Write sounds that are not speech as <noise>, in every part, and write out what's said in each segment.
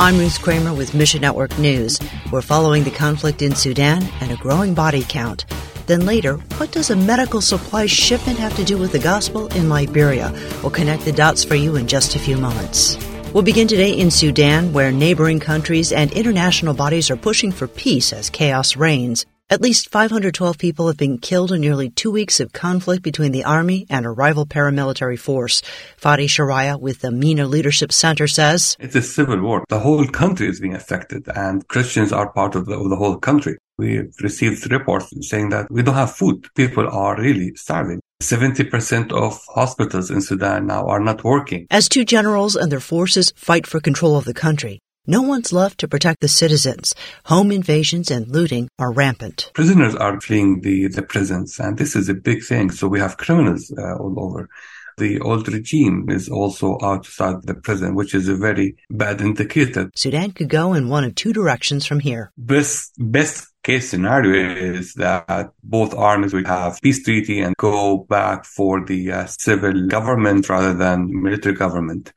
I'm Ruth Kramer with Mission Network News. We're following the conflict in Sudan and a growing body count. Then later, what does a medical supply shipment have to do with the gospel in Liberia? We'll connect the dots for you in just a few moments. We'll begin today in Sudan, where neighboring countries and international bodies are pushing for peace as chaos reigns. At least 512 people have been killed in nearly two weeks of conflict between the army and a rival paramilitary force. Fadi Sharaya with the MENA Leadership Center says It's a civil war. The whole country is being affected, and Christians are part of the, of the whole country. We've received reports saying that we don't have food. People are really starving. 70% of hospitals in Sudan now are not working. As two generals and their forces fight for control of the country, no one's left to protect the citizens. Home invasions and looting are rampant. Prisoners are fleeing the, the prisons, and this is a big thing. So we have criminals uh, all over. The old regime is also outside the prison, which is a very bad indicator. Sudan could go in one of two directions from here. Best, best case scenario is that both armies will have peace treaty and go back for the uh, civil government rather than military government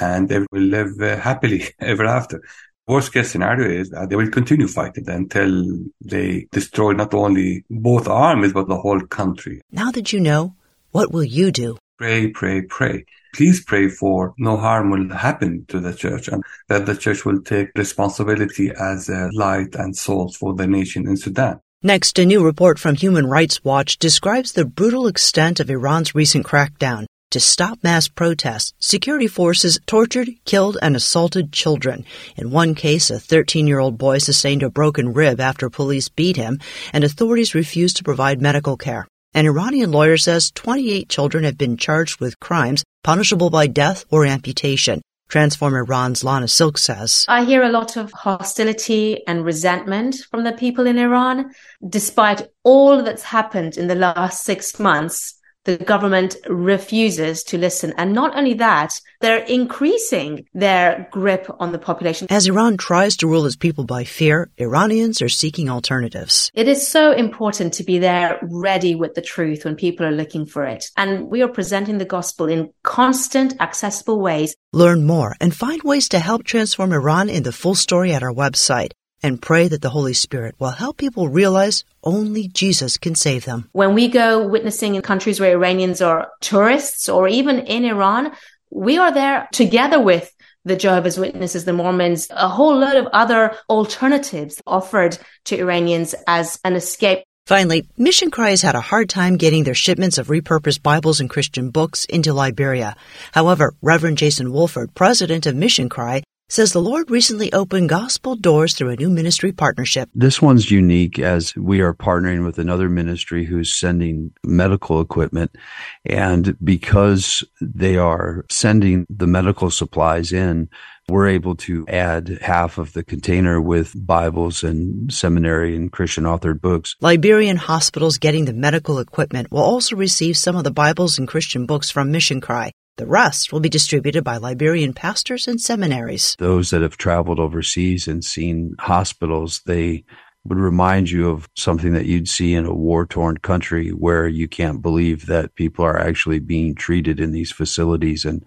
and they will live uh, happily <laughs> ever after. Worst case scenario is that they will continue fighting until they destroy not only both armies, but the whole country. Now that you know, what will you do? Pray, pray, pray. Please pray for no harm will happen to the church and that the church will take responsibility as a light and salt for the nation in Sudan. Next, a new report from Human Rights Watch describes the brutal extent of Iran's recent crackdown. To stop mass protests, security forces tortured, killed, and assaulted children. In one case, a 13 year old boy sustained a broken rib after police beat him, and authorities refused to provide medical care. An Iranian lawyer says 28 children have been charged with crimes punishable by death or amputation. Transform Iran's Lana Silk says I hear a lot of hostility and resentment from the people in Iran. Despite all that's happened in the last six months, the government refuses to listen. And not only that, they're increasing their grip on the population. As Iran tries to rule its people by fear, Iranians are seeking alternatives. It is so important to be there ready with the truth when people are looking for it. And we are presenting the gospel in constant, accessible ways. Learn more and find ways to help transform Iran in the full story at our website and pray that the Holy Spirit will help people realize only Jesus can save them. When we go witnessing in countries where Iranians are tourists or even in Iran, we are there together with the Jehovah's Witnesses, the Mormons, a whole lot of other alternatives offered to Iranians as an escape. Finally, Mission Cry has had a hard time getting their shipments of repurposed Bibles and Christian books into Liberia. However, Reverend Jason Wolford, president of Mission Cry, says the Lord recently opened gospel doors through a new ministry partnership. This one's unique as we are partnering with another ministry who's sending medical equipment. And because they are sending the medical supplies in, we're able to add half of the container with Bibles and seminary and Christian authored books. Liberian hospitals getting the medical equipment will also receive some of the Bibles and Christian books from Mission Cry. The rest will be distributed by Liberian pastors and seminaries. Those that have traveled overseas and seen hospitals, they would remind you of something that you'd see in a war torn country where you can't believe that people are actually being treated in these facilities. And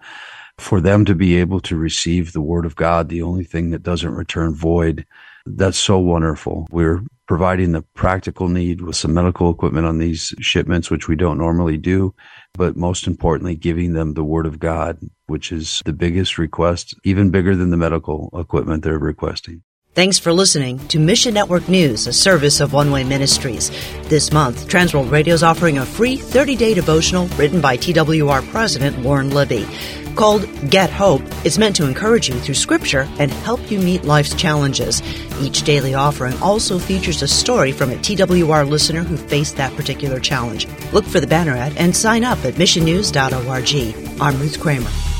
for them to be able to receive the word of God, the only thing that doesn't return void, that's so wonderful. We're providing the practical need with some medical equipment on these shipments, which we don't normally do, but most importantly, giving them the word of God, which is the biggest request, even bigger than the medical equipment they're requesting. Thanks for listening to Mission Network News, a service of One Way Ministries. This month, Transworld Radio is offering a free 30 day devotional written by TWR President Lauren Libby. Called Get Hope, it's meant to encourage you through Scripture and help you meet life's challenges. Each daily offering also features a story from a TWR listener who faced that particular challenge. Look for the banner ad and sign up at missionnews.org. I'm Ruth Kramer.